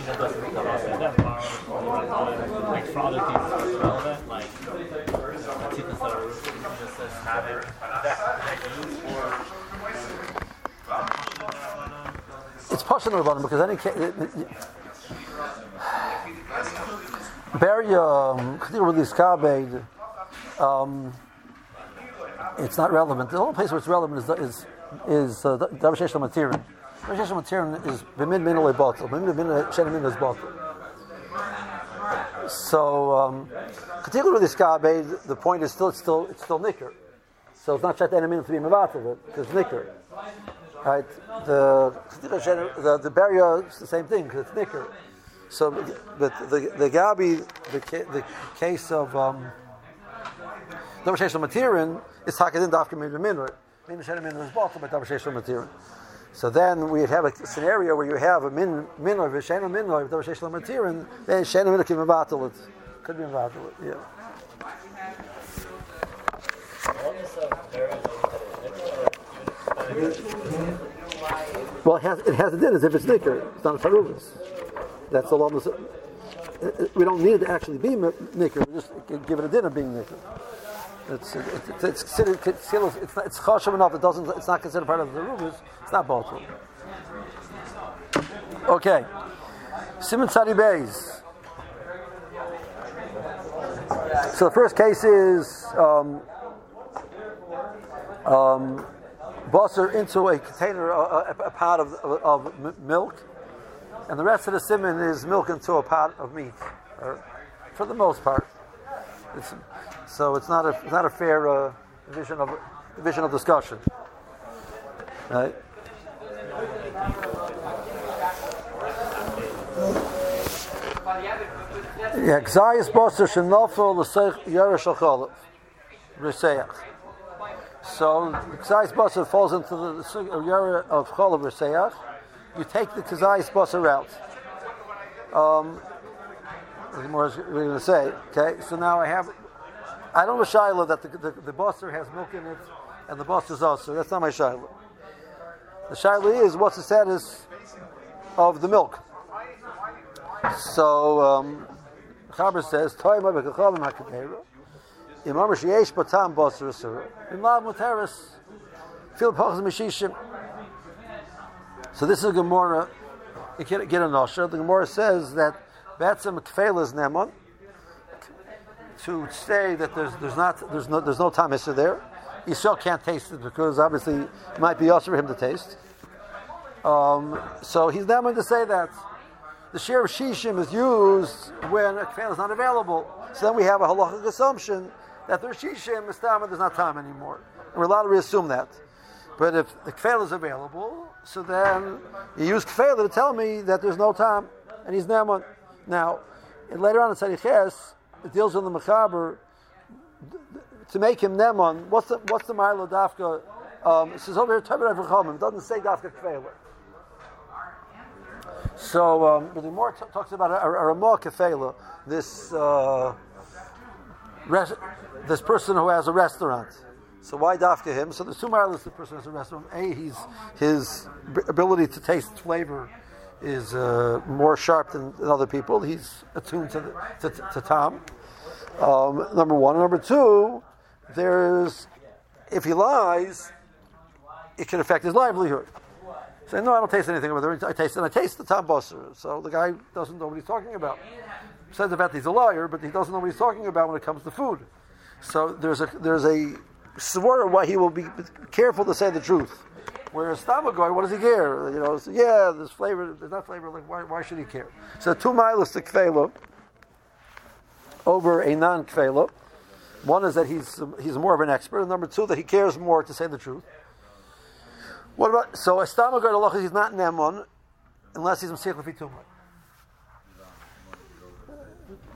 it's It's Pashan Rabbanim because any case. With this Kabed, um, it's not relevant. The only place where it's relevant is is is uh, Davishesh Davishesh Matirin is Bimid Minole Bottle. Bimid Minole Shenim Min is Bottle. So, particularly with this Kabed, the point is still it's still it's still Nicker. So it's not Shet Enemin to be Mavatal, because it's Nicker. Right? The the the Beria is the same thing because it's Nicker. So, but the the Gabi, the the case of um, Davishesh Matirin is Hakadin Dafka Min Minor. Min Shenim Min is Bottle, but Davishesh Matirin. So then we'd have a scenario where you have a min minor v'shena minor v'davar sheish lamatirin, then shena minor can be it. Could be mevatel it, yeah. Well, it has, it has a din as if it's nicker. It's not a faruvas. That's the law. Uh, uh, we don't need it to actually be nicker. We just give it a din of being nicker. It's, it's, it's considered it's, it's, it's enough. It doesn't. It's not considered part of the rubus. It's not both. Okay. Simon Sadi Bays. So the first case is um, um, into a container, a, a, a pot of, of, of, milk, and the rest of the simon is milk into a pot of meat, or, for the most part. It's, so it's not a it's not a fair uh, of of discussion. Right? Yeah, Xayas Acholav Reseach. So Xayas falls into the Yere of Cholav Reseach. You take the Xayas Boser out. Um, more we're going to say. Okay, so now I have. I don't a shiloh that the, the, the has milk in it and the boster is also. That's not my shiloh. The shiloh is what's the status of the milk. So um, Chaber says. So this is Gemara. You can't get a nosha. The Gemara says that Batzim Kfeil is Nemon to say that there's there's not there's no there's no tamisa there. Yisrael can't taste it because obviously it might be also for him to taste. Um, so he's Nemon to say that the share of shishim is used when a kfeil is not available. So then we have a halachic assumption that there's shishim is tam there's not time anymore, and we're allowed to reassume that. But if the kfeil is available, so then you use kfeil to tell me that there's no time, and he's Nemon. Now, later on in Tzadiches, it deals with the Mechaber to make him Nemon. What's the what's the Milo Dafka? Um, it says over here. It doesn't say Dafka Kfeiler. So, um, but the more t- talks about a, a, Ramah Kefela, this uh, res- this person who has a restaurant. So why dafka him? So there's two miles. The person has a restaurant. A, he's his ability to taste flavor is uh, more sharp than, than, other people. He's attuned to, the, to, to Tom. Um, number one. Number two, there's if he lies, it can affect his livelihood. Say, no, I don't taste anything over there. I taste and I taste the Tom Busser. So the guy doesn't know what he's talking about. Says about he's a liar, but he doesn't know what he's talking about when it comes to food. So there's a there's a swore why he will be careful to say the truth. Whereas Stamagoy, what does he care? You know, so, yeah, there's flavor, there's not flavor, like why, why should he care? So two miles to kfelo over a non kfelo. One is that he's he's more of an expert, and number two that he cares more to say the truth. What about so a Stamagoy Allah he's not Nemon unless he's Msich Lefitumah.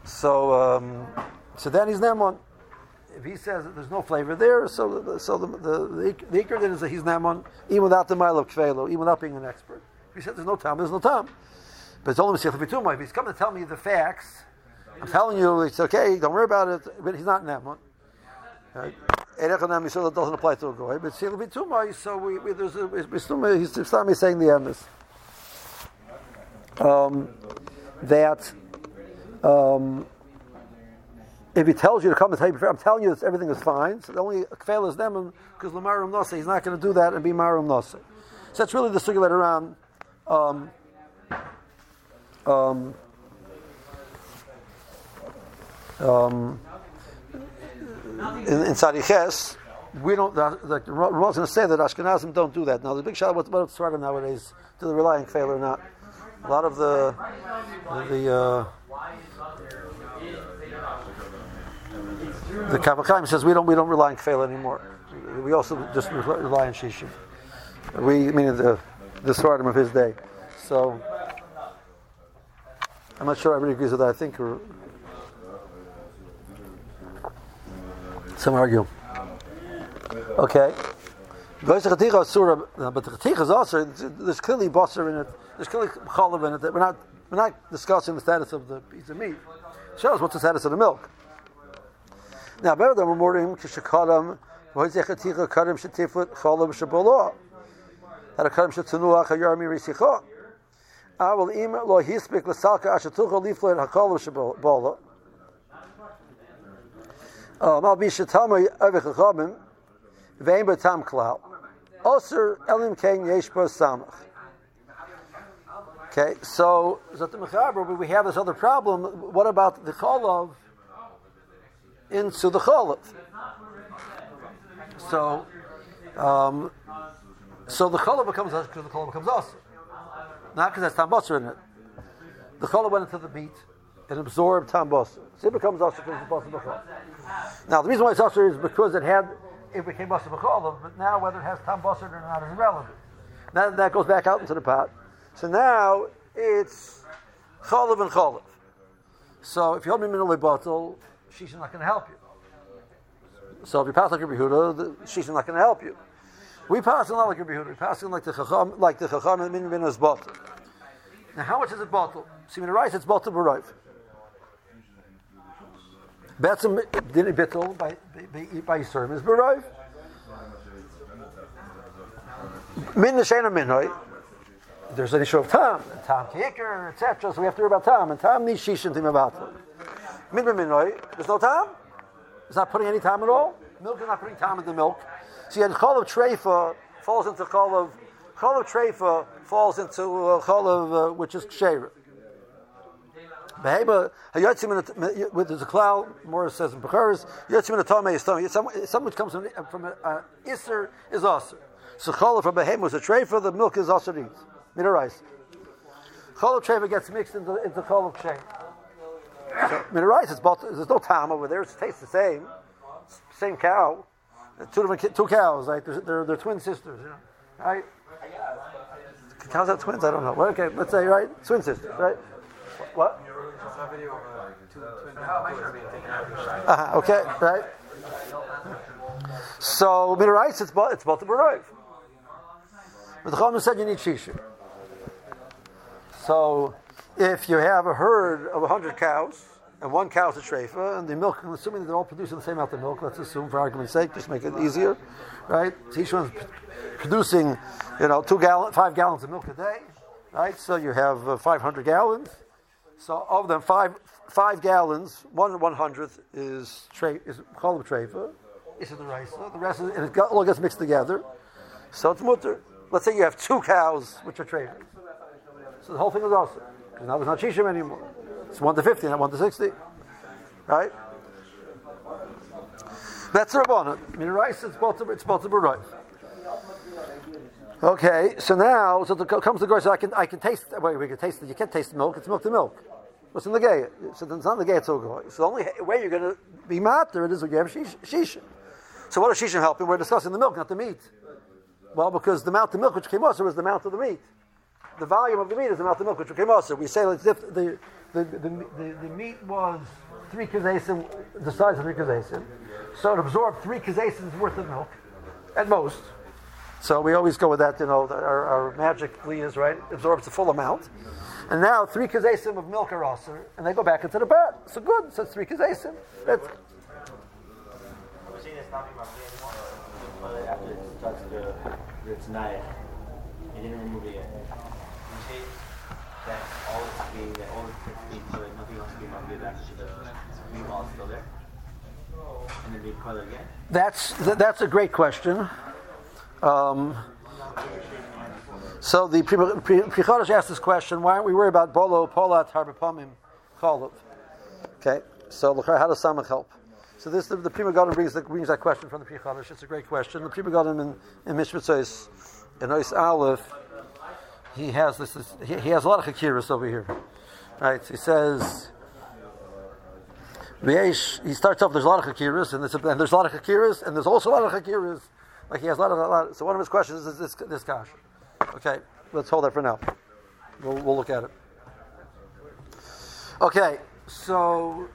So um, so then he's Nemon if he says there's no flavor there, so the, so the the the, the is that he's namon even without the mile of kvelo, even without being an expert. If he says there's no time, there's no time. But it's only If he's coming to tell me the facts, I'm telling you it's okay. Don't worry about it. But he's not namon. Erech so that doesn't apply to a goy. But Sila Bitumai, so we, we there's a he's starting saying the emes. Um, that um, if he tells you to come and tell you, I'm telling you that everything is fine. So the only fail is them because Lamarum Nasa, he's not going to do that and be Marum Nasa. So that's really the circular around. Um, um, um, in, in Sadiches, we don't. Like Ramon's going to say that Ashkenazim don't do that. Now the big shot, what what Svardim nowadays do they rely on fail or not? A lot of the the uh, the Kaf HaChaim says we don't we don't rely on fail anymore. We also just rely on Shishim. We meaning the the Svardim of his day. So I'm not sure everybody agrees with that. I think some argue. Okay. Uh, but the Chatich is also there's clearly basar in it. There's clearly chalav in it. That we're not we're not discussing the status of the piece of meat. Shows what's the status of the milk. Now, better than shetiflet chalav shabolo. Had a kadam shetunuach hayarmi risicha. Awal im lo hispik l'salka ashatucha liflet hakalav shabola. Mal bishatama avich vein batam klal. Oser elim ken yesh samach. Okay, so Mechaber, we have this other problem. What about the cholav into the cholav? So, um, so the cholav becomes us because the cholav becomes us, not because that's tam in it. The cholav went into the meat and absorbed tam So it becomes us because it's basar Now the reason why it's us is because it had it became basar b'cholav, but now whether it has tam or not is irrelevant. Now that goes back out into the pot. So now it's cholav and cholav. So if you hold me minimally bottle, she's not going to help you. So if you pass like Rabbi Huda, she's not going to help you. We pass not like Rabbi Huda. We pass like the chacham, like the chacham and min min bottle. Now, how much is it bottle? See, when it rice, it's bottle b'roiv. Betzim didn't bittel by by by Yisurim is b'roiv. Min l'sheina minhoi there's an issue of and tam kicker, etc. So we have to worry about tam, and tam needs shishin tim about There's no tam. It's not putting any tam at all. Milk is not putting tam in the milk. So you had chol of treifa falls into chol of chol of treifa falls into uh, chol of uh, which is ksheira. Beheba hayotzim with the klal. Morris says in Becharis yotzim in the tomei is Some which comes from from a, uh, iser is aser. So chol from behema was a treifa. The milk is aser eats rice. Chol of treva gets mixed into, into chol of shem. So rice, it's both, there's no time over there. It tastes the same, same cow. Two different two cows, right? They're, they're, they're twin sisters, you know, right? Cows have twins? I don't know. Well, okay, let's say right, twin sisters, right? What? Uh-huh, okay, right. So rice, it's both it's both the But the Chachamim said you need shisha. So if you have a herd of 100 cows, and one cow is a treifa, and the milk, assuming they're all producing the same amount of milk, let's assume for argument's sake, just make it easier, right? So each one's producing, you know, two gallon, five gallons of milk a day, right? So you have uh, 500 gallons. So of them, five five gallons, one one hundredth is tre- is called treifa, is it the rice. The rest is, and it all gets mixed together. So it's mutter. Let's say you have two cows, which are treifas. So the whole thing is also. Because now it's not Shishim anymore. It's 1 to 50, not 1 to 60. Right? That's the Rabbanah. I mean, rice, it's both, it's the right. Okay, so now, so the, comes the so I can, I can taste, wait, we can taste it. You can't taste the milk, it's milk to milk. What's in the gay? So it's not the gay, it's all goy. So the only way you're going to be matter it is when you have shisha. So what does shisha helping? We're discussing the milk, not the meat. Well, because the amount of milk which came also was the amount of the meat the volume of the meat is the amount of milk which became also. We say like the, the, the, the, the meat was three kazesim, the size of three kazesim. So it absorbed three kazesim's worth of milk, at most. So we always go with that, you know, our, our magically is, right, absorbs the full amount. And now three kazesim of milk are also, and they go back into the pot. So good, so it's three kazesim. That's, after it starts to, it's night, you didn't remove it yet that all its saying that all the 16 color, nothing else out, get back to the green ball still there? And then they color again? That's th- that's a great question. Um, so the Prichodesh asked this question: Why aren't we worried about bolo, polat, harbapamim, cholov? Okay, so how does Samach help? So this the, the Pri Megadim brings, brings that question from the Prichodesh. It's a great question. The Pri Megadim in, in Mishbetzos, in Ois Aleph, he has this. this he, he, has a lot of hakiras over here, right? He says. He starts off. There's a lot of hakiras, and there's, and there's a lot of hakiras, and there's also a lot of hakiras. Like he has a lot of. A lot, so one of his questions is this this kash. Okay, let's hold that for now. We'll, we'll look at it. Okay, so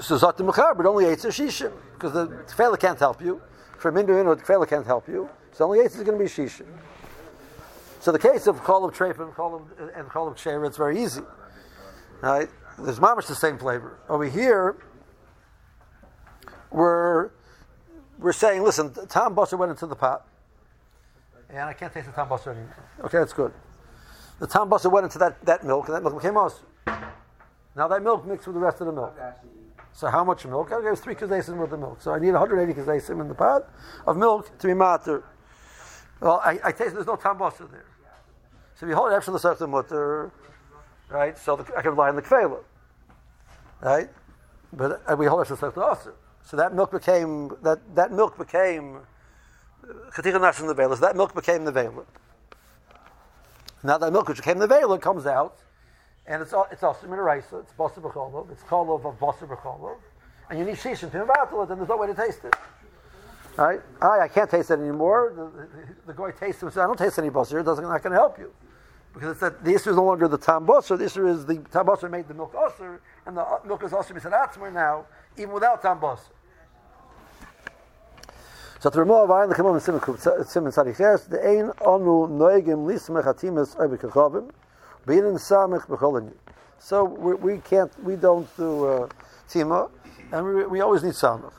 so Zatim but only eight Shishim, because the Tefela can't help you. For Minduin or Tefela can't help you. So only eight is going to be Shishim. So the case of Kol of Treif and and Kol it's very easy. Right? There's mamish the same flavor. Over here, we're, we're saying, listen, Tom Busser went into the pot. And I can't taste the Tom Busser anymore. Okay, that's good. The Tom Busser went into that, that milk, and that milk became us. Now that milk mixed with the rest of the milk. So how much milk? I gave three kazesim worth of milk. So I need 180 kazesim in the pot of milk to be matter. Well, I, I taste there's no tambasa there. So you hold it after the mutter, right? So the, I can rely on the kfela, right? But we hold after the also. So that milk became that that milk became chatika nas in the. So that milk became the vela. Now that milk which became the vela comes out and it's it's also minaraisa. It's basa b'cholov. It's cholov of basa b'cholov, and you need shishim to invatul it, and there's no way to taste it. Right? I, I can't taste it anymore. The, the, the guy tastes it and says, I don't taste any basar. It doesn't not going to help you. Because it's that the issue is no longer the tam basar. The issue is the tam basar made the milk usr, and the uh, milk is also misadatzmer now, even without tam basar. So to remove iron the kamam simon sariches the ein anu noegim lismech hatimas oibekachavim so we, we, can't, we don't do uh, tima, and we, we always need samach.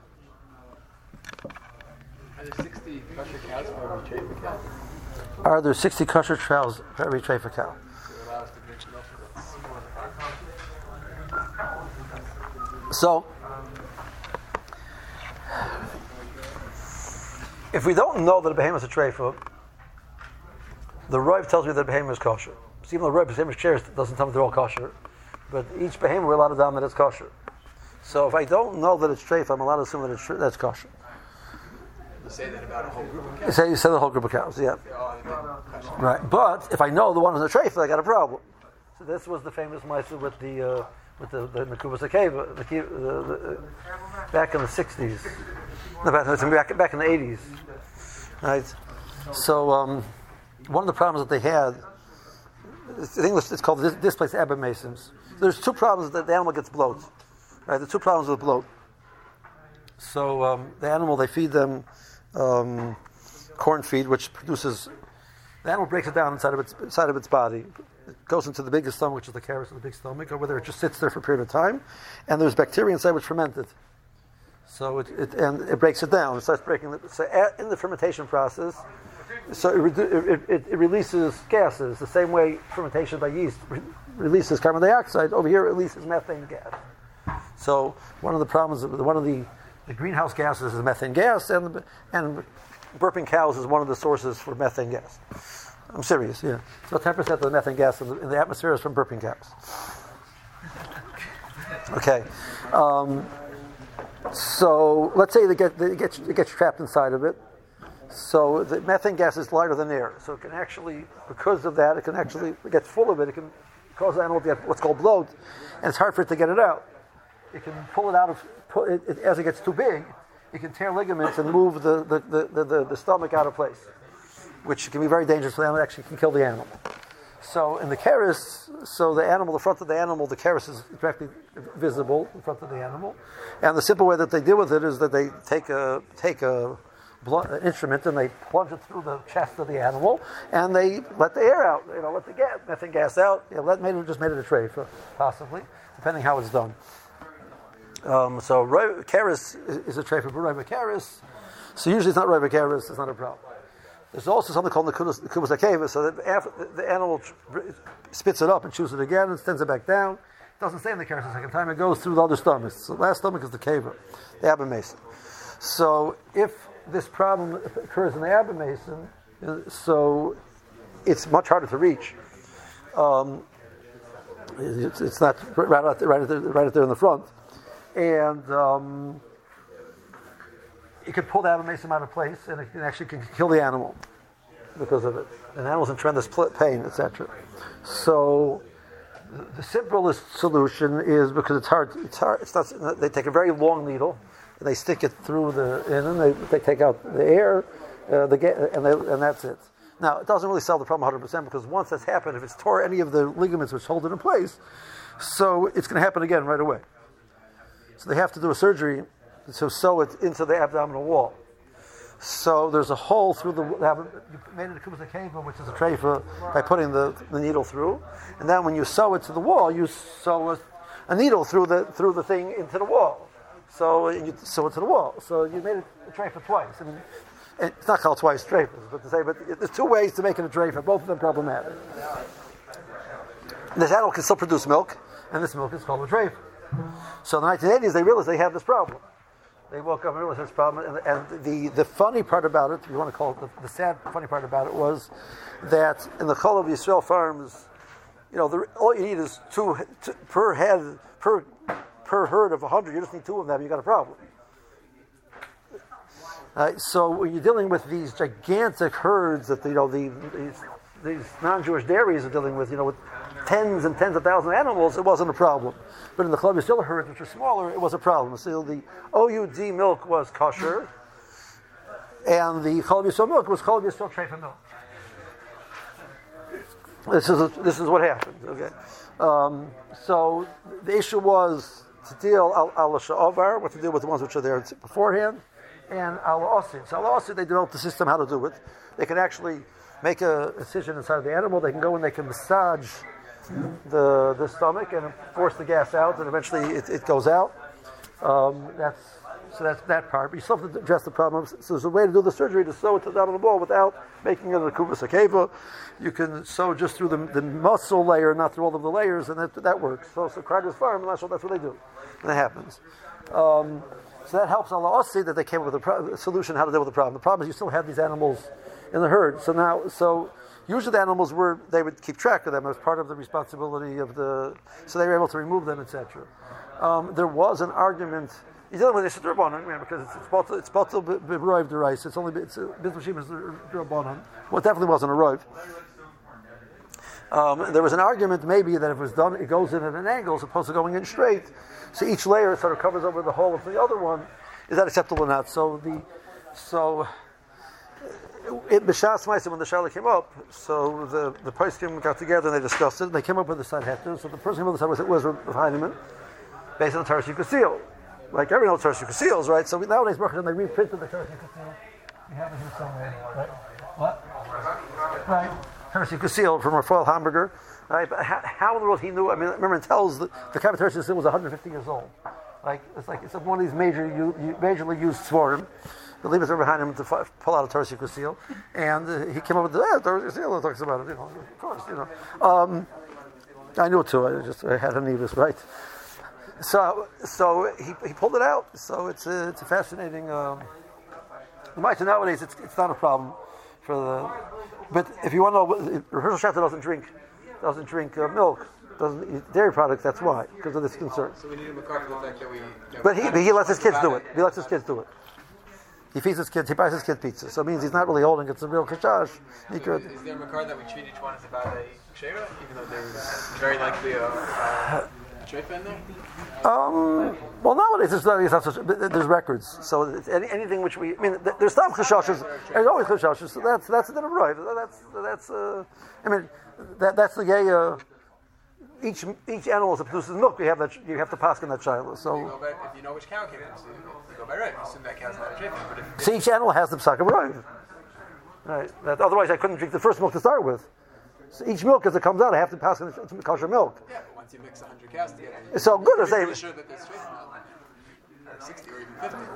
Are there 60 kosher cows for every tray for cow? So, if we don't know that a behemoth is a treifa, the Rive tells me that a behemoth is kosher. So even though Rebbe Samish chairs doesn't tell me they're all kosher, but each behem we're allowed to down that it's kosher. So if I don't know that it's treif, I'm allowed to assume that it's that's kosher. You say that about a whole group of cows. You say you say the whole group of cows, yeah. Right, but if I know the one is a treif, I got a problem. So this was the famous mitzvah with the uh, with the the Nakubas Akeva, the, the, the, back in the '60s, no, back back in the '80s, right? So um, one of the problems that they had in English it's called this, this place Abba Masons. There's two problems that the animal gets bloat. Right, the two problems with bloat. So um, the animal they feed them um, corn feed, which produces the animal breaks it down inside of its inside of its body. It goes into the biggest stomach, which is the carus of the big stomach, or whether it just sits there for a period of time, and there's bacteria inside which ferment it. So it, it and it breaks it down. It starts breaking. It. So in the fermentation process, so it, it, it, it, releases gases the same way fermentation by yeast re- releases carbon dioxide. Over here, it releases methane gas. So one of the problems, one of the, the greenhouse gases is methane gas, and and burping cows is one of the sources for methane gas. I'm serious, yeah. So 10% of the methane gas in the, in the atmosphere is from burping cows. Okay. Um, so let's say they get, they get, it gets trapped inside of it. So the methane gas is lighter than air. So it can actually, because of that, it can actually it gets full of it. It can cause the animal to get what's called bloat, and it's hard for it to get it out. It can pull it out of pull it, it, as it gets too big. It can tear ligaments and move the, the, the, the, the stomach out of place, which can be very dangerous for the animal. Actually, can kill the animal. So in the keris, so the animal, the front of the animal, the keris is directly visible in front of the animal, and the simple way that they deal with it is that they take a take a instrument and they plunge it through the chest of the animal and they let the air out, you know, let the gas, methane gas out. You know, let, maybe just made it a tray, for, possibly, depending how it's done. Um, so keris is a tray for roiva keris. So usually it's not roiva keris, it's not a problem. There's also something called the kubus akeva, so that after the animal spits it up and chews it again and sends it back down. It doesn't stay in the carcass the second time, it goes through the other stomachs. So the last stomach is the keva, the abomasum. So if this problem occurs in the abomasum, so it's much harder to reach. Um, it's, it's, not right out there, right, out there, right out there in the front. And um, it could pull the abomasum out of place and it can actually can kill the animal because of it. An animal's in tremendous pain, etc. So the simplest solution is because it's hard. It's hard. It's not. They take a very long needle and they stick it through the and they, they take out the air, uh, the and they, and that's it. Now it doesn't really solve the problem 100 percent because once that's happened, if it's tore any of the ligaments which hold it in place, so it's going to happen again right away. So they have to do a surgery to sew it into the abdominal wall. So there's a hole through the. You made it a kubus cable, which is a treifa, by putting the, the needle through, and then when you sew it to the wall, you sew a, a needle through the through the thing into the wall. So you sew it to the wall. So you made it a treifa twice. I mean, it's not called twice treifas, but to say, but there's two ways to make it a treifa. Both of them problematic. This animal can still produce milk, and this milk is called a treifa. So the 1980s, they realized they had this problem. They woke up and realized this problem. And, and, the, the funny part about it, if you want to call it the, the sad funny part about it, was that in the Chol of Yisrael farms, you know, the, all you need is two, two, per head, per, per herd of 100. You just need two of them, you got a problem. Uh, so when you're dealing with these gigantic herds that you know the, these, these non-Jewish dairies are dealing with, you know, with tens and tens of thousands of animals, it wasn't a problem. But in the Chalav Yisrael herds, which are smaller, it was a problem. So the OUD milk was kosher, and the Chalav Yisrael milk was Chalav Yisrael treifa milk. This is, a, this is what happened, okay? Um, so the issue was to deal al, sha'avar, what to deal with the ones which are there beforehand, and al asid. So al asid, they developed the system how to do it. They can actually make a incision inside the animal. They can go and they can massage the, the stomach and force the gas out, and eventually it, it goes out. Um, that's so that's that part. But you still have to address the problem. So there's a way to do the surgery to sew it to the abdominal wall without making it a kubus akeva. You can sew just through the, the muscle layer, not through all of the layers, and that, that works. So, so Krager's farm, that's what, that's what they do. And it happens. Um, so that helps Allah see that they came up with a, pro- a solution how to deal with the problem. The problem is you still have these animals in the herd. So now, so Usually the animals were, they would keep track of them as part of the responsibility of the, so they were able to remove them, etc. Um, there was an argument, you're dealing with a Rabbanon, because it's, both, it's both the rice, it's only, it's, Bithmashim is the Rabbanon. Well, it definitely wasn't a roiv. Um, there was an argument maybe that if it was done, it goes in at an angle as opposed to going in straight. So each layer sort of covers over the whole of the other one. Is that acceptable or not? So the, so it B'Shas Ma'asim, when the Shaila came up, so the, the Poskim got together and they discussed it, and they came up with the heter. So the person who came up with the side was, was Heinemann, based on the Tarsi Kasil. Like everyone knows Tarsi Kasils, right? So we, nowadays, Baruch they reprinted the Tarsi Kasil. We have it here somewhere. Right? What? Right. Tarsi Kasil from Rafael Hamburger. Right? But how, how, in the world he knew? I mean, remember, it tells that the Kabbalah Tarsi Kasil was 150 years old. Like it's like it's one of these major, majorly used svarim the Libas are behind him to pull out a Torah seal, and uh, he came up with the eh, Torah seal talks about it. You know, of course, you know. Um, I knew it too. I just I had a Nevis, right? So, so he, he pulled it out. So it's a, it's a fascinating. Um, nowadays, it's, it's not a problem for the. But if you want to know, Hershel Schachter doesn't drink doesn't drink uh, milk, doesn't eat dairy products. That's why, because of this concern. So we need a McCarthy for the fact that we. That but he, he lets his kids do it. He lets his kids do it. He feeds his kids. He buys his kid pizza. So it means he's not really holding. It's a real kashash. Could. Is, is there a card that we treat each one as about a kshera, even though there's very likely a, there? Um, well, nowadays there's, not such, there's records. So any, anything which we, I mean, there's some chashashas. There's always chashashas. So that's that's a right. That's that's. Uh, I mean, that that's the gay. Uh, each each animal that produces milk, you have that you have to pass in that child. So you by, if you know which cow came in, so you go by right. Assume that cow's not a chicken. But if, so each animal has the psak of right. Right. That, otherwise, I couldn't drink the first milk to start with. So each milk, as it comes out, I have to pass in kosher milk. Yeah, but once you mix hundred cows together, so good to say. Sure that there's 60 or even 50.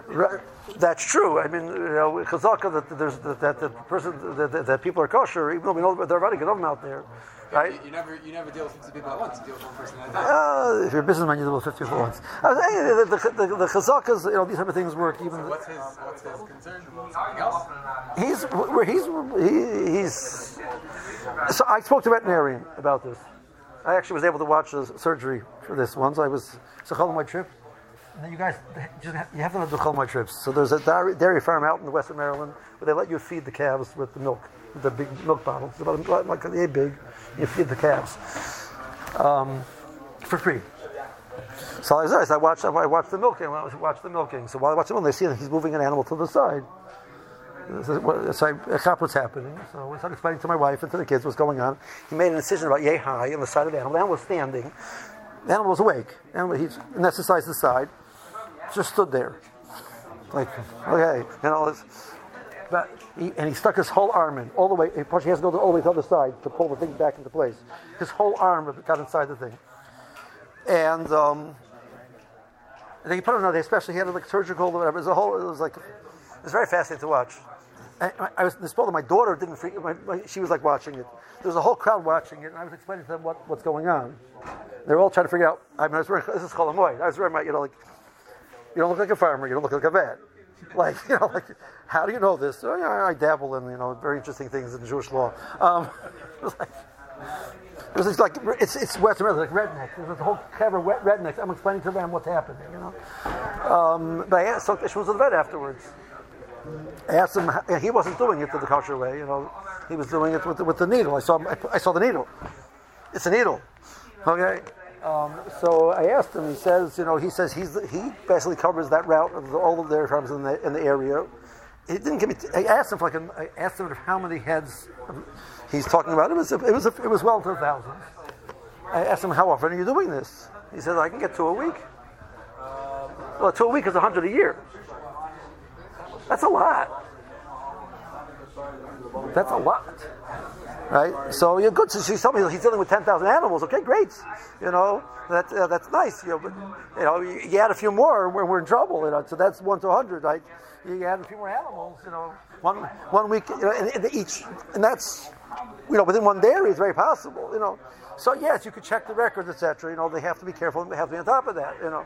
Right. That's true. I mean, you know, chazaka that there's that, that the person that, that, that people are kosher, even though we know already good of them out there, right? You, you never you never deal with 50 people at once. You deal with one person at a time. Uh, if you're a businessman, you deal with 50 for once. I was saying, the, the, the, the chazakas, you know, these type of things work even. What's his what's his concern? Something else? He's where he's he, he's. So I spoke to a veterinarian about this. I actually was able to watch the surgery for this once. I was so on my trip. You guys, just have, you have to do my trips. So there's a dairy, dairy farm out in the western Maryland where they let you feed the calves with the milk, the big milk bottles, It's about like a big. You feed the calves um, for free. So I was nice. I watched. I watched the milking. I watched the milking. So while I watch the milking, they see that he's moving an animal to the side. So I cop what's happening. So I started explaining to my wife and to the kids what's going on. He made an incision about yay high on the side of the animal. The animal was standing. The animal was awake. And he anesthetized the side just stood there. Like, okay, you know, this. but he, and he stuck his whole arm in all the way. He has to go all the way to the other side to pull the thing back into place. His whole arm got inside the thing, and um, and then he put it on. They especially he had surgical or whatever. It was a whole. It was like it was very fascinating to watch. I, was this my daughter didn't freak. My, my, she was like watching it. There was a whole crowd watching it, and I was explaining to them what, what's going on. They're all trying to figure out. I mean, I was wearing this is cholamoid. I was wearing my you know like you don't look like a farmer. You don't look like a vet. Like, you know, like, how do you know this? Oh, yeah, I dabble in, you know, very interesting things in Jewish law. Um, like, it was like it's it's Western like rednecks. There's a whole cover of rednecks. I'm explaining to them what's happening, you know. Um, but I asked, so she was the vet afterwards. I asked him. He wasn't doing it the kosher way, you know. He was doing it with the, with the needle. I saw I saw the needle. It's a needle. Okay. Um, so I asked him. He says, you know, he says he's he basically covers that route of the, all of their farms in the in the area. He didn't give me. T- I asked him like a, I asked him how many heads he's talking about. It was a, it was a, it was well into thousands. I asked him how often are you doing this? He said I can get two a week. Well, two a week is a hundred a year. That's a lot. That's a lot right? So you're good. So she's me he's dealing with ten thousand animals. Okay, great. You know that uh, that's nice. You know, you know you add a few more, we're, we're in trouble. You know, so that's one to hundred. Right? You add a few more animals. You know, one one week, you know, and, and each, and that's you know within one dairy is very possible. You know, so yes, you could check the records, etc. You know, they have to be careful and they have to be on top of that. You know,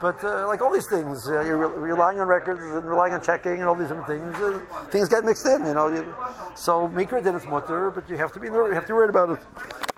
but uh, like all these things, uh, you're re- relying on records and relying on checking and all these different things. Uh, things get mixed in. You know, you, so Mikra did its mutter, but you have to be you have to worried about it.